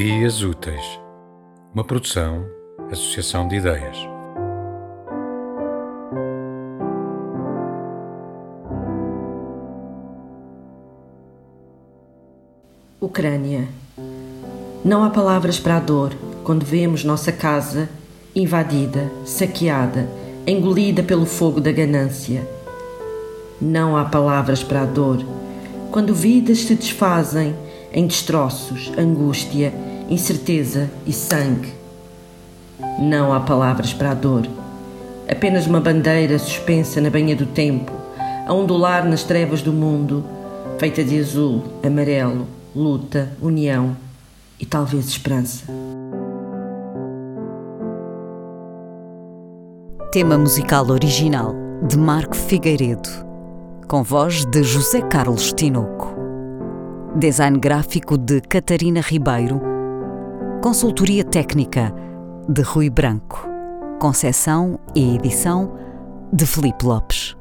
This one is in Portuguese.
Ideias Úteis, uma produção, associação de ideias. Ucrânia. Não há palavras para a dor quando vemos nossa casa invadida, saqueada, engolida pelo fogo da ganância. Não há palavras para a dor quando vidas se desfazem em destroços, angústia, incerteza e sangue. Não há palavras para a dor, apenas uma bandeira suspensa na banha do tempo, a ondular nas trevas do mundo, feita de azul, amarelo, luta, união e talvez esperança. Tema musical original de Marco Figueiredo, com voz de José Carlos Tinoco. Design gráfico de Catarina Ribeiro. Consultoria técnica de Rui Branco. Concessão e edição de Felipe Lopes.